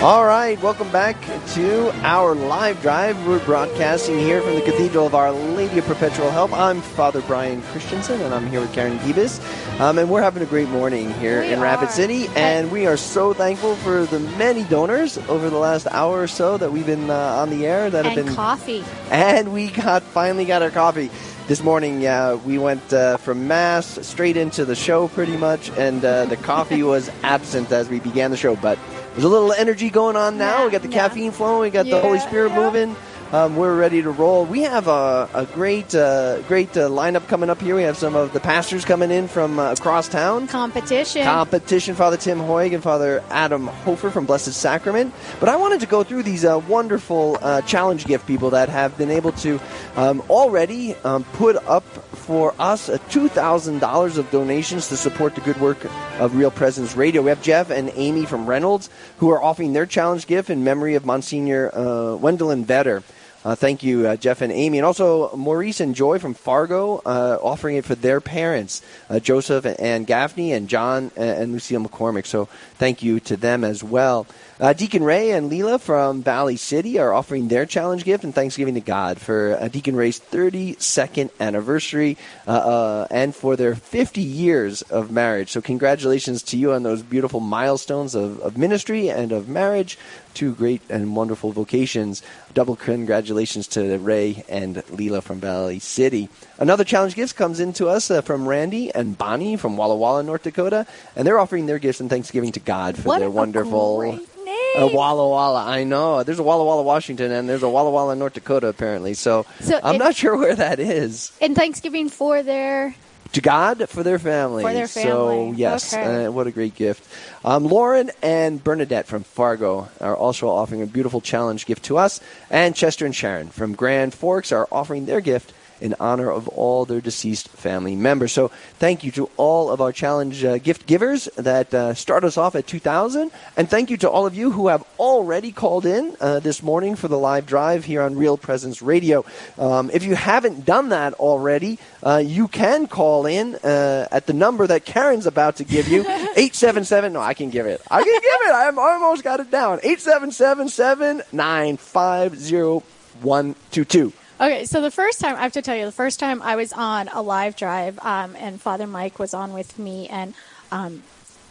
All right, welcome back to our live drive. We're broadcasting here from the Cathedral of Our Lady of Perpetual Help. I'm Father Brian Christensen, and I'm here with Karen Gibis. Um, and we're having a great morning here We in Rapid are. City, and we are so thankful for the many donors over the last hour or so that we've been uh, on the air that have been coffee. and we got finally got our coffee this morning. Uh, we went uh, from mass straight into the show, pretty much, and uh, the coffee was absent as we began the show. But there's a little energy going on now. Yeah, we got the yeah. caffeine flowing. We got the Holy Spirit yeah. moving. Um, we're ready to roll. We have a, a great, uh, great uh, lineup coming up here. We have some of the pastors coming in from uh, across town Competition. competition. Father Tim Hoig and Father Adam Hofer from Blessed Sacrament. But I wanted to go through these uh, wonderful uh, challenge gift people that have been able to um, already um, put up for us uh, $2,000 of donations to support the good work of Real Presence Radio. We have Jeff and Amy from Reynolds who are offering their challenge gift in memory of Monsignor uh, Wendelin Vetter. Uh, thank you, uh, Jeff and Amy. And also Maurice and Joy from Fargo uh, offering it for their parents, uh, Joseph and Gaffney, and John and, and Lucille McCormick. So thank you to them as well. Uh, Deacon Ray and Leela from Valley City are offering their challenge gift and thanksgiving to God for uh, Deacon Ray's 32nd anniversary uh, uh, and for their 50 years of marriage. So congratulations to you on those beautiful milestones of, of ministry and of marriage two great and wonderful vocations. Double congratulations to Ray and Leela from Valley City. Another challenge gift comes into us uh, from Randy and Bonnie from Walla Walla, North Dakota, and they're offering their gifts and thanksgiving to God for What their wonderful. great Name. Walla Walla, I know. There's a Walla Walla, Washington, and there's a Walla Walla, in North Dakota, apparently. So, So I'm it- not sure where that is. and Thanksgiving for their To God for their family. For their family. So yes, Okay. uh, what a great gift. Um, Lauren and Bernadette from Fargo are also offering a beautiful challenge gift to us, and Chester and Sharon from Grand Forks are offering their gift in honor of all their deceased family members. So thank you to all of our challenge uh, gift givers that uh, start us off at 2000 and thank you to all of you who have already called in uh, this morning for the live drive here on Real Presence Radio. Um, if you haven't done that already, uh, you can call in uh, at the number that Karen's about to give you 877 no I can give it. I can give it. I almost got it down. 877-795-0122. Okay, so the first time I have to tell you, the first time I was on a live drive, um, and Father Mike was on with me, and um,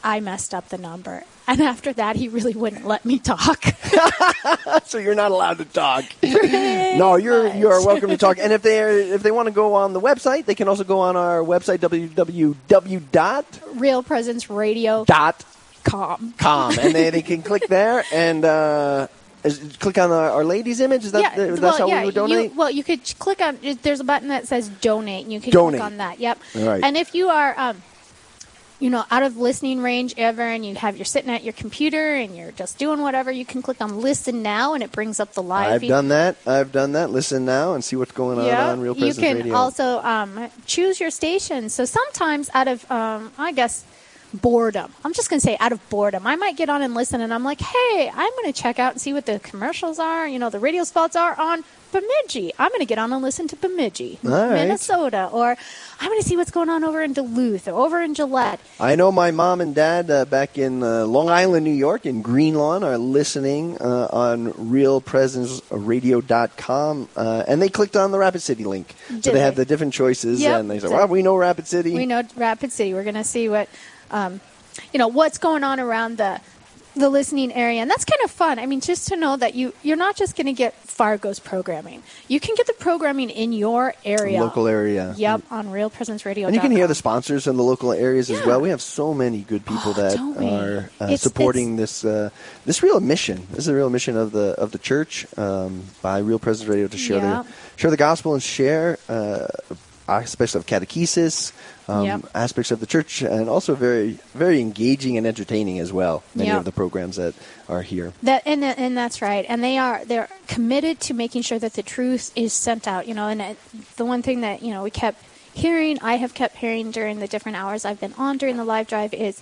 I messed up the number. And after that, he really wouldn't let me talk. so you're not allowed to talk. no, you're you are welcome to talk. And if they are, if they want to go on the website, they can also go on our website www.com RealPresenceRadio.com. and they, they can click there and uh, is, click on our, our lady's image. Is that yeah, the, that's well, how yeah, we would donate? You, well, you could click on. There's a button that says donate, and you can Donate. click on that. Yep. All right. And if you are, um, you know, out of listening range ever, and you have you're sitting at your computer and you're just doing whatever, you can click on listen now, and it brings up the live. I've feed. done that. I've done that. Listen now and see what's going on on Real Presence you can Radio. also um, choose your station. So sometimes, out of um, I guess boredom, I'm just going to say out of boredom, I might get on and listen, and I'm like, hey, I'm going to check out and see what the commercials are. You know, the radio spots are on Bemidji. I'm going to get on and listen to Bemidji, right. Minnesota, or I'm going to see what's going on over in Duluth or over in Gillette. I know my mom and dad uh, back in uh, Long Island, New York, in Green Lawn, are listening uh, on RealPresenceRadio.com, uh, and they clicked on the Rapid City link. so they, they? have the different choices, Yep. and they said, "Well, we know Rapid City." We know Rapid City. We're going to see what, um, you know, what's going on around the the listening area, and that's kind of fun. I mean, just to know that you you're not just going to get Fargo's programming. You can get the programming in your area, local area. Yep, on Real Presence Radio. And you can hear the sponsors in the local areas as well. We have so many good people Oh, that are uh, It's- supporting this uh, this real mission. This is a real mission of the of the church um, by Real Presence Radio to share Yeah. the share the gospel and share uh, aspects of catechesis, um, Yep. aspects of the church, and also very very engaging and entertaining as well. Many Yep. of the programs that are here. That and and that's right. And they are they're committed to making sure that the truth is sent out. You know, and it, the one thing that you know we kept hearing, I have kept hearing during the different hours I've been on during the live drive is,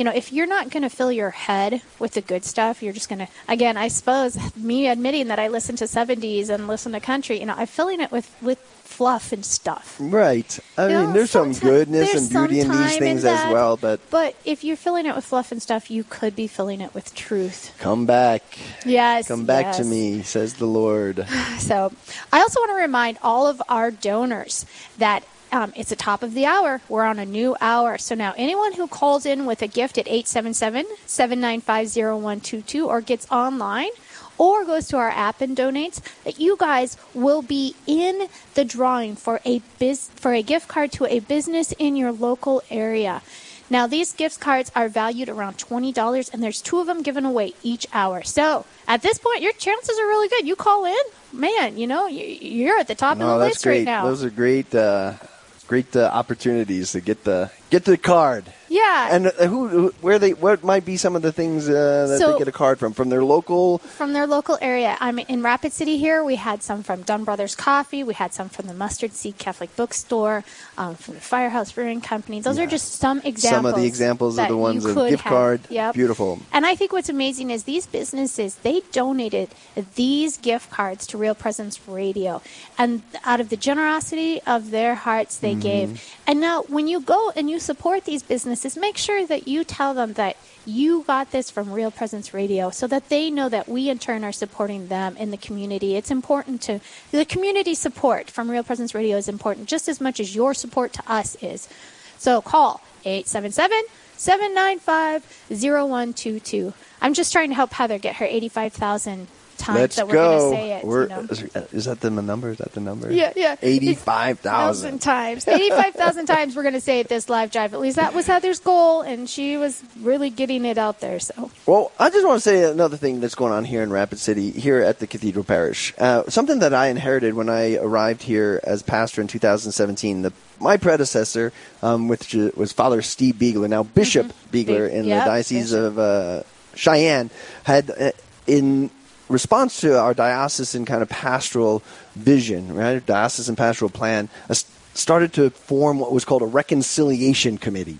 you know, if you're not going to fill your head with the good stuff, you're just going to, again, I suppose me admitting that I listen to 70s and listen to country, you know, I'm filling it with, with fluff and stuff. Right. I You mean, know, there's some goodness there's and beauty in these things in as that, well, but But if you're filling it with fluff and stuff, you could be filling it with truth. come back. Yes. Come back to me, says the Lord. So I also want to remind all of our donors that um, it's the top of the hour. We're on a new hour. So now anyone who calls in with a gift at 877-795-0122 or gets online or goes to our app and donates, that you guys will be in the drawing for a biz- for a gift card to a business in your local area. Now, these gift cards are valued around $20, and there's two of them given away each hour. So, at this point, your chances are really good. You call in, man, you know, you- you're at the top No, of the list great. right now. Those are great, uh, great uh, opportunities to get the get the card. Yeah. And uh, who, who, where they, what might be some of the things uh, that So- they get a card from? From their local. from their local area. I'm in Rapid City here. We had some from Dunn Brothers Coffee. We had some from the Mustard Seed Catholic Bookstore, um, from the Firehouse Brewing Company. Those are just some examples. Some of the examples of the ones of gift have. card. Yep. Beautiful. And I think what's amazing is these businesses, they donated these gift cards to Real Presence Radio. And out of the generosity of their hearts, they Mm-hmm. gave. And now, when you go and you support these businesses, make sure that you tell them that you got this from Real Presence Radio so that they know that we, in turn, are supporting them in the community. It's important to, the community support from Real Presence Radio is important just as much as your support to us is. So call 877 795 0122. I'm just trying to help Heather get her 85,000 times Let's that we're go. going to say it. We're- you know. is, that the number? Is that the number? Yeah, yeah. Eighty-five thousand thousand. times. Eighty-five thousand times we're going to say it this live drive. At least that was Heather's goal, and she was really getting it out there. So Well, I just want to say another thing that's going on here in Rapid City, here at the Cathedral Parish. Uh, something that I inherited when I arrived here as pastor in 2017. The, my predecessor, um, which was Father Steve Biegler, now Bishop Biegler Big- in yep, the Diocese Bishop. of uh, Cheyenne, had uh, in response to our diocesan kind of pastoral vision, right, diocesan pastoral plan, uh, started to form what was called a reconciliation committee.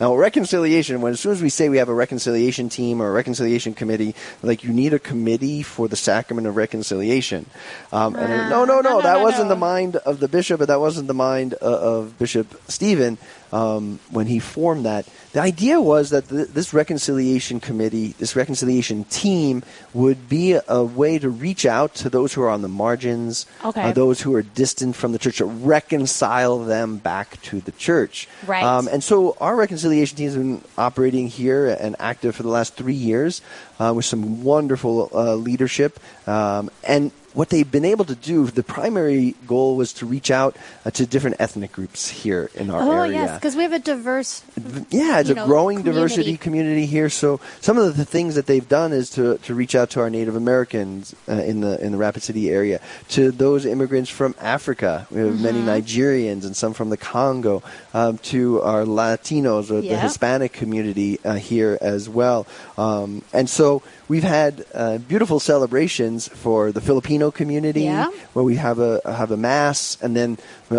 Now, reconciliation, when as soon as we say we have a reconciliation team or a reconciliation committee, like you need a committee for the sacrament of reconciliation. Um, and Ah, no, no, no, that wasn't the mind of the bishop, but that wasn't the mind uh, of Bishop Stephen um, when he formed that. The idea was that th- this reconciliation committee, this reconciliation team, would be a, a way to reach out to those who are on the margins, Okay. uh, those who are distant from the church, to reconcile them back to the church. Right. Um, and so our reconciliation team has been operating here and active for the last three years uh, with some wonderful uh, leadership. Um, and what they've been able to do, the primary goal was to reach out uh, to different ethnic groups here in our oh area. Oh, yes, because we have a diverse. Yeah, it's a know, growing community. diversity community here. So some of the things that they've done is to, to reach out to our Native Americans uh, in the in the Rapid City area, to those immigrants from Africa. We have many Mm-hmm. Nigerians and some from the Congo, um, to our Latinos or the Hispanic community uh, here as well. Um, and so we've had uh, beautiful celebrations for the Filipino community Yeah. where we have a have a mass and then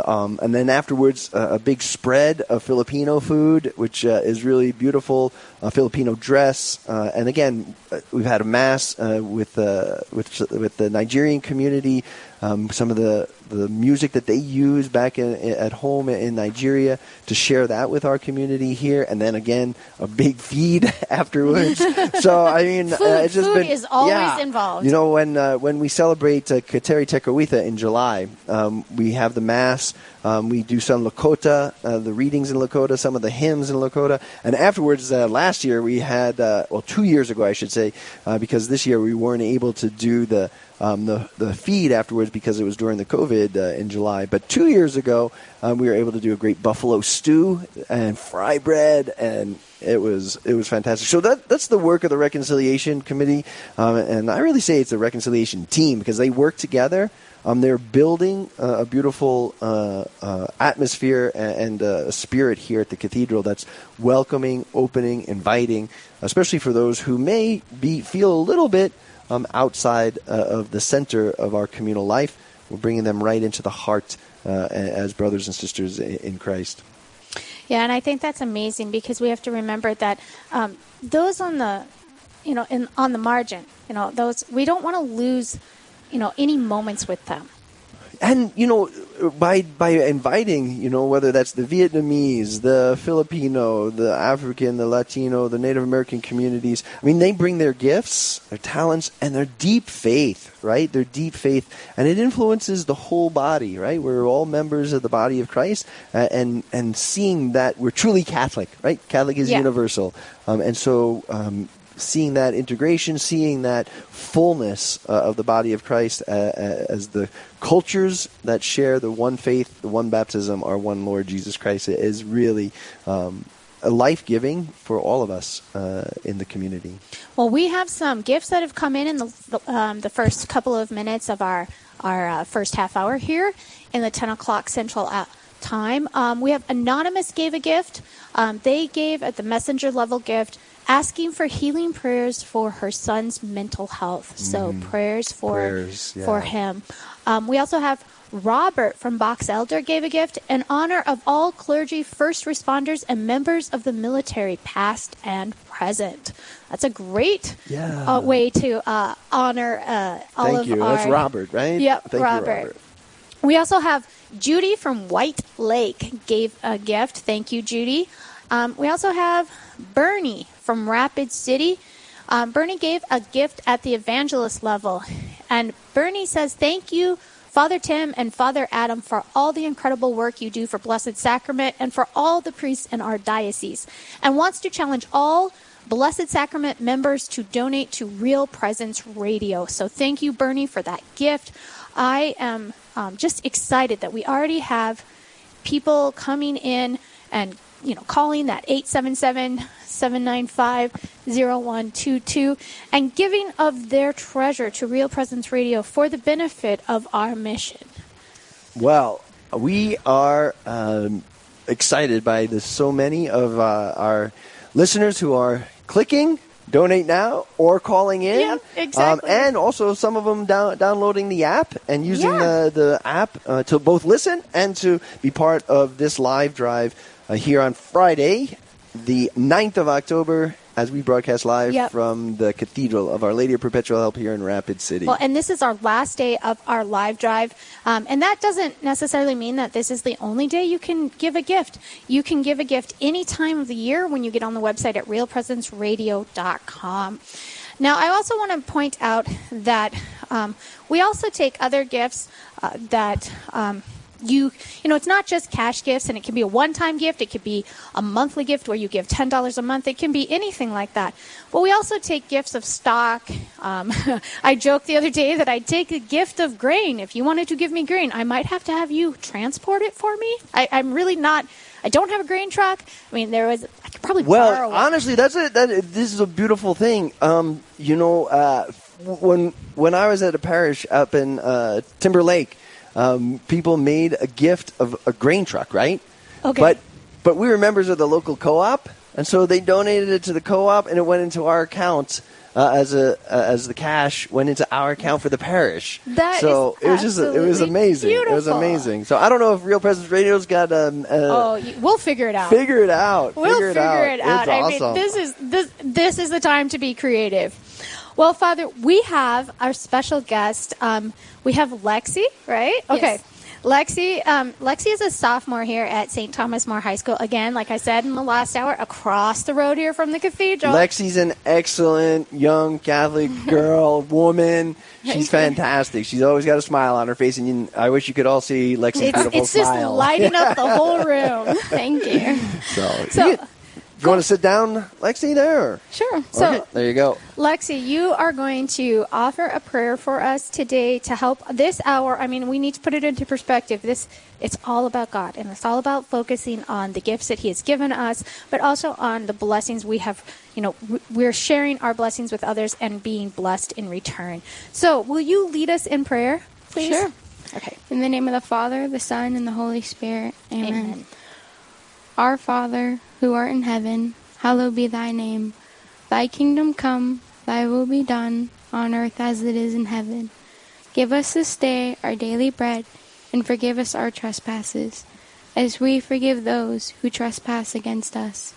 um, and then afterwards uh, a big spread of Filipino food, which uh, is really beautiful. A Filipino dress, uh, and again, uh, we've had a mass uh, with uh, with with the Nigerian community. Um, some of the, the music that they use back in, at home in Nigeria to share that with our community here, and then again a big feed afterwards. so I mean, Food- uh, it's just food been is always yeah. involved. You know, when uh, when we celebrate uh, Kateri Tekakwitha in July, um, we have the mass. Um, we do some Lakota, uh, the readings in Lakota, some of the hymns in Lakota, and afterwards, uh, last year we had, uh, well, two years ago, I should say, uh, because this year we weren't able to do the um, the the feed afterwards because it was during the COVID uh, in July. But two years ago, um, we were able to do a great buffalo stew and fry bread, and it was it was fantastic. So that that's the work of the reconciliation committee, um, and I really say it's a reconciliation team because they work together. Um, they're building uh, a beautiful uh, uh, atmosphere and, and uh, spirit here at the cathedral that's welcoming, opening, inviting, especially for those who may be feel a little bit um, outside uh, of the center of our communal life. We're bringing them right into the heart uh, as brothers and sisters in Christ. Yeah, and I think that's amazing because we have to remember that um, those on the, you know, in on the margin, you know, those we don't want to lose, you know, any moments with them. And you know by by inviting you know whether that's the Vietnamese, the Filipino, the African, the Latino, the Native American communities. I mean, they bring their gifts, their talents, and their deep faith, right? Their deep faith, and it influences the whole body, right? We're all members of the body of Christ, uh, and and seeing that we're truly Catholic, right? Catholic is Yeah. universal, um, and so. Um, seeing that integration, seeing that fullness uh, of the body of Christ uh, uh, as the cultures that share the one faith, the one baptism, our one Lord Jesus Christ is really um, life giving for all of us uh, in the community. Well, we have some gifts that have come in in the um, the first couple of minutes of our our uh, first half hour here in the ten o'clock central uh, time. Um, we have anonymous gave a gift. Um, they gave at the messenger level gift. Asking for healing prayers for her son's mental health. So prayers for Prayers, for him. Um, we also have Robert from Box Elder gave a gift in honor of all clergy, first responders, and members of the military, past and present. That's a great Yeah. uh, way to uh, honor uh, all Thank of you. our. That's Robert, right? Yep, Thank Robert. You, Robert. We also have Judy from White Lake gave a gift. Thank you, Judy. Um, we also have Bernie from Rapid City. Um, Bernie gave a gift at the evangelist level. And Bernie says, Thank you, Father Tim and Father Adam, for all the incredible work you do for Blessed Sacrament and for all the priests in our diocese. And wants to challenge all Blessed Sacrament members to donate to Real Presence Radio. So thank you, Bernie, for that gift. I am um, just excited that we already have people coming in and you know calling that 877-795-0122 and giving of their treasure to Real Presence Radio for the benefit of our mission. Well, we are um, excited by the so many of uh, our listeners who are clicking donate now or calling in. Yep, exactly. Um, and also some of them down, downloading the app and using Yeah. the, the app uh, to both listen and to be part of this live drive uh, here on Friday, the 9th of October, as we broadcast live Yep. from the Cathedral of Our Lady of Perpetual Help here in Rapid City. Well, and this is our last day of our live drive. Um, and that doesn't necessarily mean that this is the only day you can give a gift. You can give a gift any time of the year when you get on the website at realpresenceradio.com. Now, I also want to point out that um, we also take other gifts uh, that. Um, you you know it's not just cash gifts and it can be a one-time gift it could be a monthly gift where you give $10 a month it can be anything like that but we also take gifts of stock um, i joked the other day that i'd take a gift of grain if you wanted to give me grain i might have to have you transport it for me I, i'm really not i don't have a grain truck i mean there was i could probably Well, one. honestly, that's a, that. This is a beautiful thing. Um, you know, uh, when when I was at a parish up in uh, Timber Lake, um, people made a gift of a grain truck, right? Okay. But but we were members of the local co-op, and so they donated it to the co-op, and it went into our account. Uh, as a uh, as the cash went into our account for the parish, That so is it was just it was amazing. It was amazing. So I don't know if Real Presence Radio's got um, uh, oh we'll figure it out figure it out. We'll figure it out. It's I awesome. mean, this is this this is the time to be creative. Well, Father, we have our special guest. Um, we have Lexi, right? Okay. Lexi, um, Lexi is a sophomore here at St. Thomas More High School. Again, like I said in the last hour, across the road here from the cathedral. Lexi's an excellent young Catholic girl, woman. She's fantastic. She's always got a smile on her face, and you, I wish you could all see Lexi's it's beautiful it's just lighting up the whole room. Thank you. so, So- you, you want to sit down, Lexi? There. Sure. So, okay, there you go. Lexi, you are going to offer a prayer for us today to help this hour. I mean, we need to put it into perspective. This it's all about God, and it's all about focusing on the gifts that He has given us, but also on the blessings we have. You know, we're sharing our blessings with others and being blessed in return. So, will you lead us in prayer, please? Sure. Okay. In the name of the Father, the Son, and the Holy Spirit. Amen. Amen. Our Father, who art in heaven, hallowed be thy name. Thy kingdom come, thy will be done, on earth as it is in heaven. Give us this day our daily bread, and forgive us our trespasses, as we forgive those who trespass against us.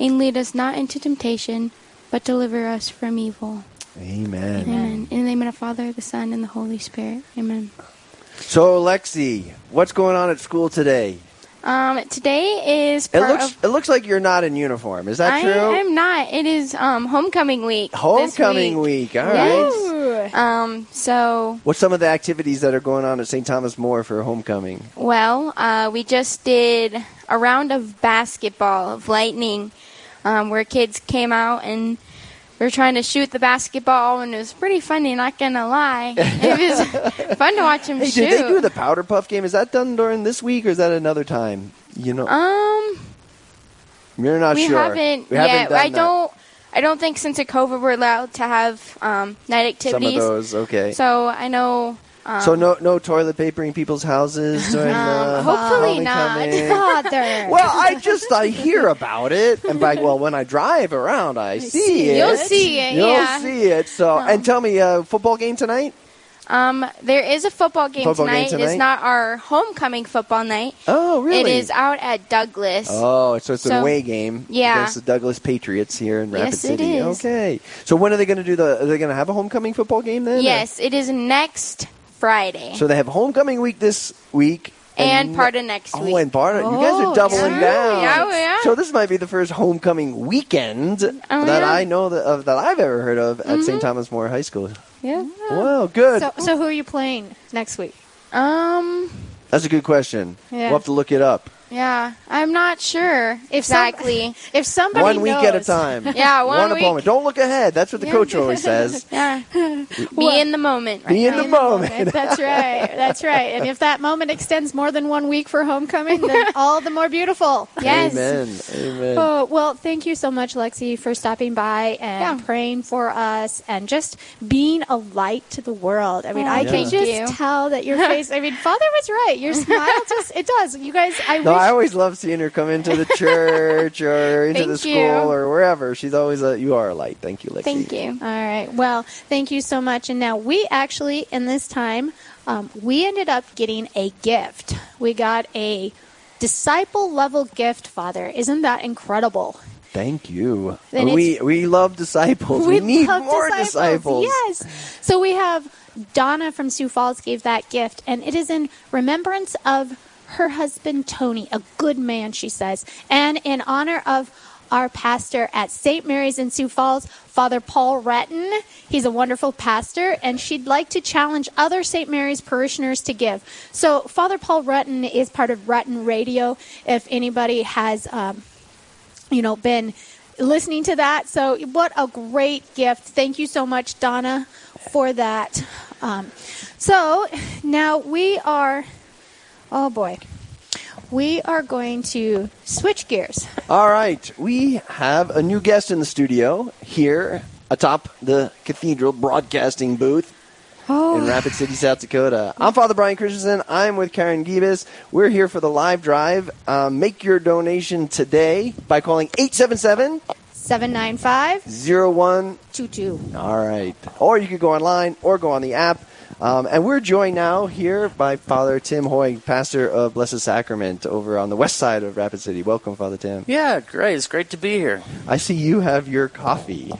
And lead us not into temptation, but deliver us from evil. Amen. Amen. In the name of the Father, the Son, and the Holy Spirit. Amen. So, Lexi, what's going on at school today? Um, today is It looks it looks like you're not in uniform. Is that true? I'm not. It is um, homecoming week. Homecoming week. week. All right. Um, so What's some of the activities that are going on at St. Thomas More for homecoming? Well, uh, we just did a round of basketball, of lightning, um, where kids came out and we were trying to shoot the basketball, and it was pretty funny, not gonna lie. It was fun to watch him Hey, shoot. did they do the powder puff game? Is that done during this week or is that another time? You know, um, you're not we sure. haven't we yet. haven't done I that. don't. I don't think since the COVID we're allowed to have um, night Some of activities. those, okay. So I know. Um, So no, no toilet papering people's houses during Um, the hopefully not. homecoming? Well, I just I hear about it, and by well, when I drive around, I see, see it. it. You'll see it, You'll yeah. see it. So, and tell me, uh, football game tonight? Um, there is a football game, Football game tonight. It is not our homecoming football night. Oh, really? It is out at Douglas. Oh, so it's an away game Yeah. against the Douglas Patriots here in Rapid Yes, City. is. Okay. So when are they going to do the? Are they going to have a homecoming football game then? or- Yes, it is next Friday. So they have homecoming week this week. and part of next week. Oh, week. and part of, you guys are Oh, doubling yeah. down. Yeah, we are. So this might be the first homecoming weekend Oh, that yeah. Mm-hmm. I know that, of, that I've ever heard of at St. Thomas More High School. yeah. Wow, good. So, so who are you playing next week? Um. That's a good question. Yeah. We'll have to look it up. Yeah. I'm not sure If some- exactly. If somebody one week at a time. Yeah, one week. opponent. Don't look ahead. That's what the Yeah. coach always says. yeah. Be Well, in the moment. Right Be in now. the moment. That's right. That's right. And if that moment extends more than one week for homecoming, then all the more beautiful. Yes. Amen. Amen. Oh, well, thank you so much, Lexi, for stopping by and Yeah. praying for us and just being a light to the world. I mean, Oh, I can thank just you. tell that your face. I mean, Father was right. Your smile just it does. You guys, I No, wish. I always love seeing her come into the church or into the school you. or wherever. She's always a, you are a light. Thank you, Lexi. Thank you. All right. Well, thank you so much. And now we actually, in this time, um, we ended up getting a gift. We got a disciple level gift, Father. Isn't that incredible? Thank you. We we love disciples. We, need love more disciples. Yes. So we have Donna from Sioux Falls gave that gift, and it is in remembrance of her husband Tony, a good man, she says, and in honor of our pastor at St. Mary's in Sioux Falls, Father Paul Retton. He's a wonderful pastor, and she'd like to challenge other St. Mary's parishioners to give. So, Father Paul Retton is part of Retton Radio. If anybody has um, you know, been listening to that. So, what a great gift. Thank you so much, Donna, for that. Um, so, now we are, oh boy, we are going to switch gears. All right, we have a new guest in the studio here atop the cathedral broadcasting booth Oh, in Rapid City, South Dakota. I'm Father Brian Christensen. I'm with Karen Gibis. We're here for the live drive. Um, make your donation today by calling 877 795 01 22. All right. Or you could go online or go on the app. Um, and we're joined now here by Father Tim Hoy, pastor of Blessed Sacrament over on the west side of Rapid City. Welcome, Father Tim. Yeah, great. It's great to be here. I see you have your coffee.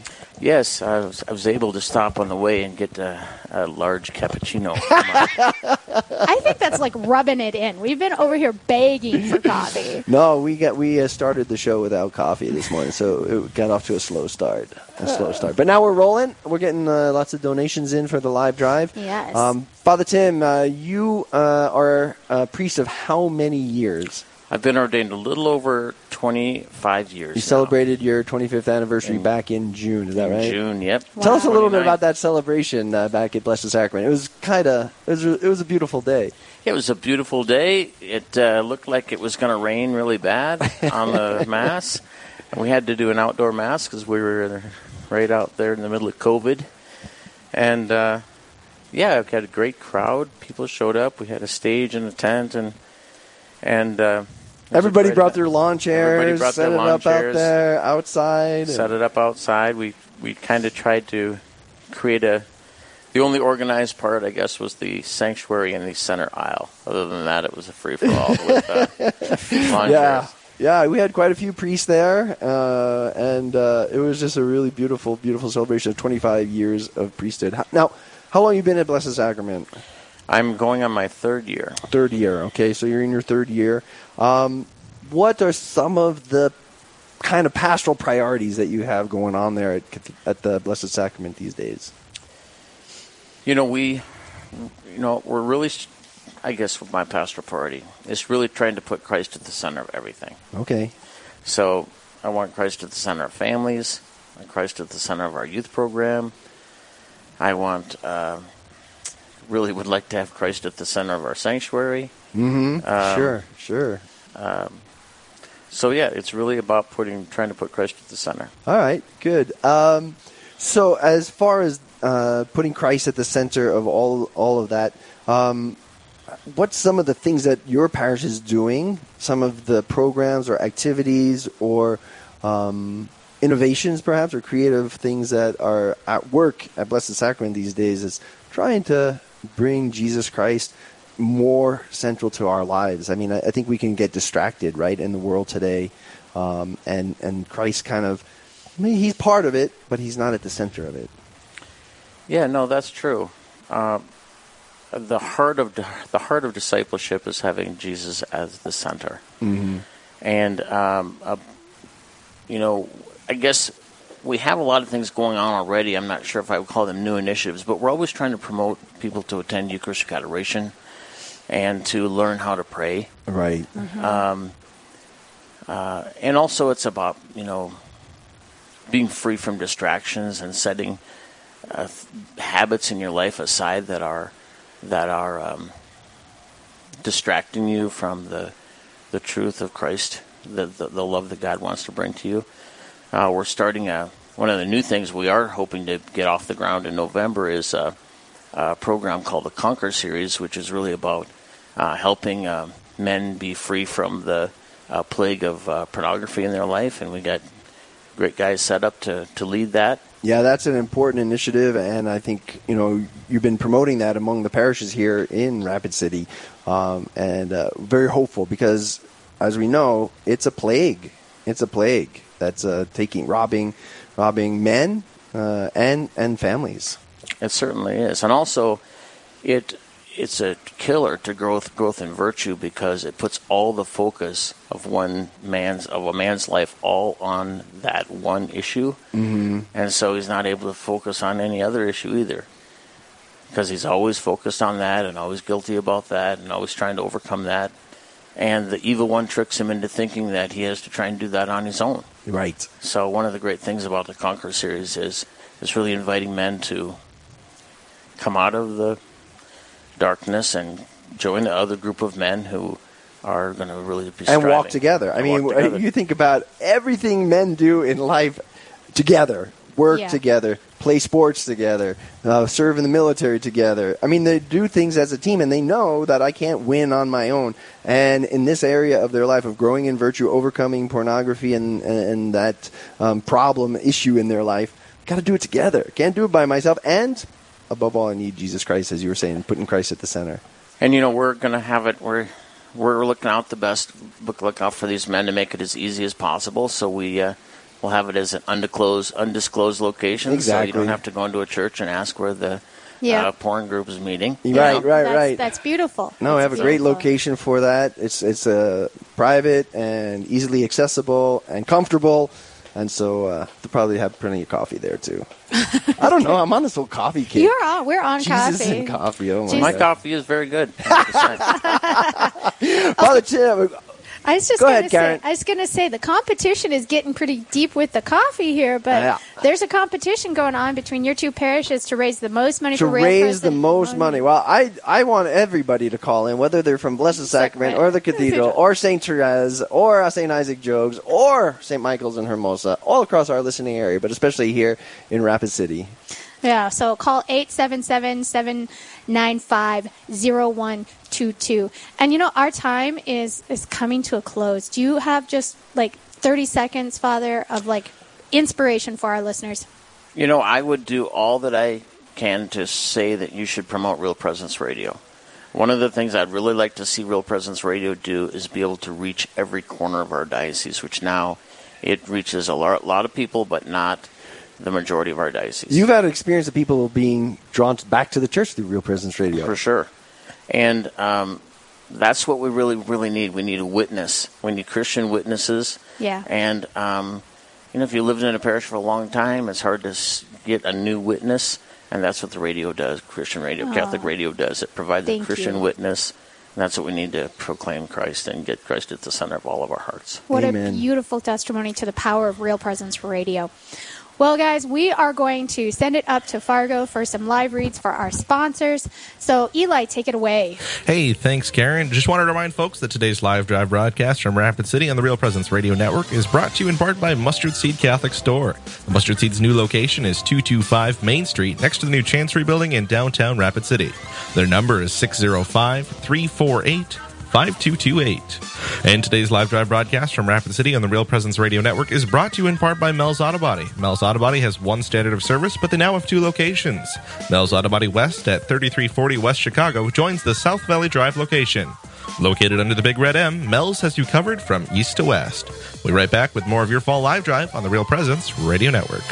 Yes, I was, I was able to stop on the way and get a, a large cappuccino. I think that's like rubbing it in. We've been over here begging for coffee. No, we got we uh, started the show without coffee this morning, so it got off to a slow start. A slow start. But now we're rolling. We're getting uh, lots of donations in for the live drive. Yes. Um, Father Tim, uh, you uh, are a priest of how many years? I've been ordained a little over 25 years. You now. celebrated your 25th anniversary In- back in June. Is that right? June, yep. Tell us a little bit about that celebration uh, back at Blessed Sacrament. It was kind of it was it was a beautiful day. It was a beautiful day. It uh, looked like it was going to rain really bad on the mass, and we had to do an outdoor mass because we were right out there in the middle of COVID. And uh, yeah, we had a great crowd. People showed up. We had a stage and a tent, and and uh, it was a Everybody brought event. their lawn chairs, Everybody brought set their it lawn up out chairs. there outside. set it up outside. We we kind of tried to create a The only organized part, I guess, was the sanctuary in the center aisle. Other than that, it was a free for all with uh, lawn Yeah. chairs. Yeah, we had quite a few priests there, uh, and uh, it was just a really beautiful, beautiful celebration of 25 years of priesthood. Now, how long you been at Blessed Sacrament? I'm going on my third year. Third year. Okay, so you're in your third year. Um, what are some of the kind of pastoral priorities that you have going on there at, at the Blessed Sacrament these days? You know, we, you know, we're really, I guess, with my pastoral priority is really trying to put Christ at the center of everything. Okay. So I want Christ at the center of families. I want Christ at the center of our youth program. I want, uh, really would like to have Christ at the center of our sanctuary. Mm-hmm. Um, sure, sure. So yeah, it's really about putting, trying to put Christ at the center. All right, good. Um, so, as far as uh, putting Christ at the center of all all of that, um, what's some of the things that your parish is doing? Some of the programs or activities or um, innovations, perhaps, or creative things that are at work at Blessed Sacrament these days is trying to bring Jesus Christ more central to our lives. I mean, I, I think we can get distracted, right, in the world today, um, and and Christ kind of, I mean, he's part of it, but he's not at the center of it. Yeah, no, that's true. Uh, the heart of the heart of discipleship is having Jesus as the center, mm-hmm. and um, uh, you know, I guess we have a lot of things going on already. I'm not sure if I would call them new initiatives, but we're always trying to promote people to attend Eucharistic adoration and to learn how to pray. Right. Uh, and also, it's about you know being free from distractions and setting uh, th- habits in your life aside that are that are um, distracting you from the the truth of Christ, the, the the love that God wants to bring to you. Uh, we're starting a one of the new things we are hoping to get off the ground in November is a, a program called the Conquer Series, which is really about uh, helping uh, men be free from the uh, plague of uh, pornography in their life, and we got great guys set up to, to lead that. Yeah, that's an important initiative, and I think you know you've been promoting that among the parishes here in Rapid City, um, and uh, very hopeful because, as we know, it's a plague. It's a plague that's uh, taking, robbing, robbing men uh, and and families. It certainly is, and also it it's a killer to growth growth in virtue because it puts all the focus of one man's of a man's life all on that one issue, mm-hmm. and so he's not able to focus on any other issue either because he's always focused on that and always guilty about that and always trying to overcome that. And the evil one tricks him into thinking that he has to try and do that on his own. Right. So one of the great things about the Conquer series is is really inviting men to come out of the darkness and join the other group of men who are going to really be and walk together. I And mean, together. you think about everything men do in life together, work Yeah. together, play sports together, uh, serve in the military together. I mean, they do things as a team, and they know that I can't win on my own. And in this area of their life of growing in virtue, overcoming pornography, and and that um, problem issue in their life, got to do it together. Can't do it by myself. And above all, I need Jesus Christ, as you were saying, putting Christ at the center. And you know we're going to have it. We're we're looking out the best. Look look out for these men to make it as easy as possible. So we uh, will have it as an undisclosed undisclosed location. So you don't have to go into a church and ask where the Yeah. uh, porn group is meeting. Right, you know? right, that's, right. That's beautiful. No, we That's have a great location for that. It's it's uh, private and easily accessible and comfortable, and so uh, they'll probably have plenty of coffee there too. I don't know. I'm on this whole coffee kick. You're on. We're on Jesus coffee. and coffee. Oh my, Jesus. My coffee is very good. I have to say. Father Tim, I was just Go gonna ahead, say, Karen. I was going to say the competition is getting pretty deep with the coffee here, but Yeah. there's a competition going on between your two parishes to raise the most money to raise the most money. Well, I I want everybody to call in, whether they're from Blessed Sacrament or the Cathedral or St. Therese or St. Isaac Jogues or St. Michael's in Hermosa, all across our listening area, but especially here in Rapid City. Yeah, so call 877-795-0122. And you know, our time is is coming to a close. Do you have just like 30 seconds, Father, of like inspiration for our listeners? You know, I would do all that I can to say that you should promote Real Presence Radio. One of the things I'd really like to see Real Presence Radio do is be able to reach every corner of our diocese, which now it reaches a lot, lot of people, but not the majority of our diocese. You've had experience of people being drawn back to the church through Real Presence Radio. For sure. And um, that's what we really, really need. We need a witness. We need Christian witnesses. Yeah. And, um, you know, if you lived in a parish for a long time, it's hard to get a new witness. And that's what the radio does, Christian radio, Catholic radio does. It provides Thank a Christian you. witness. And that's what we need to proclaim Christ and get Christ at the center of all of our hearts. What Amen. a beautiful testimony to the power of Real Presence Radio. Well, guys, we are going to send it up to Fargo for some live reads for our sponsors. So, Eli, take it away. Hey, thanks, Karen. Just wanted to remind folks that today's live drive broadcast from Rapid City on the Real Presence Radio Network is brought to you in part by Mustard Seed Catholic Store. The Mustard Seed's new location is 225 Main Street, next to the new Chancery Building in downtown Rapid City. Their number is 605 348 5228. And today's live drive broadcast from Rapid City on the Real Presence Radio Network is brought to you in part by Mel's Auto Body. Mel's Auto Body has one standard of service, but they now have two locations. Mel's Auto Body West at 3340 West Chicago joins the South Valley Drive location. Located under the Big Red M, Mel's has you covered from east to west. We'll be right back with more of your fall live drive on the Real Presence Radio Network.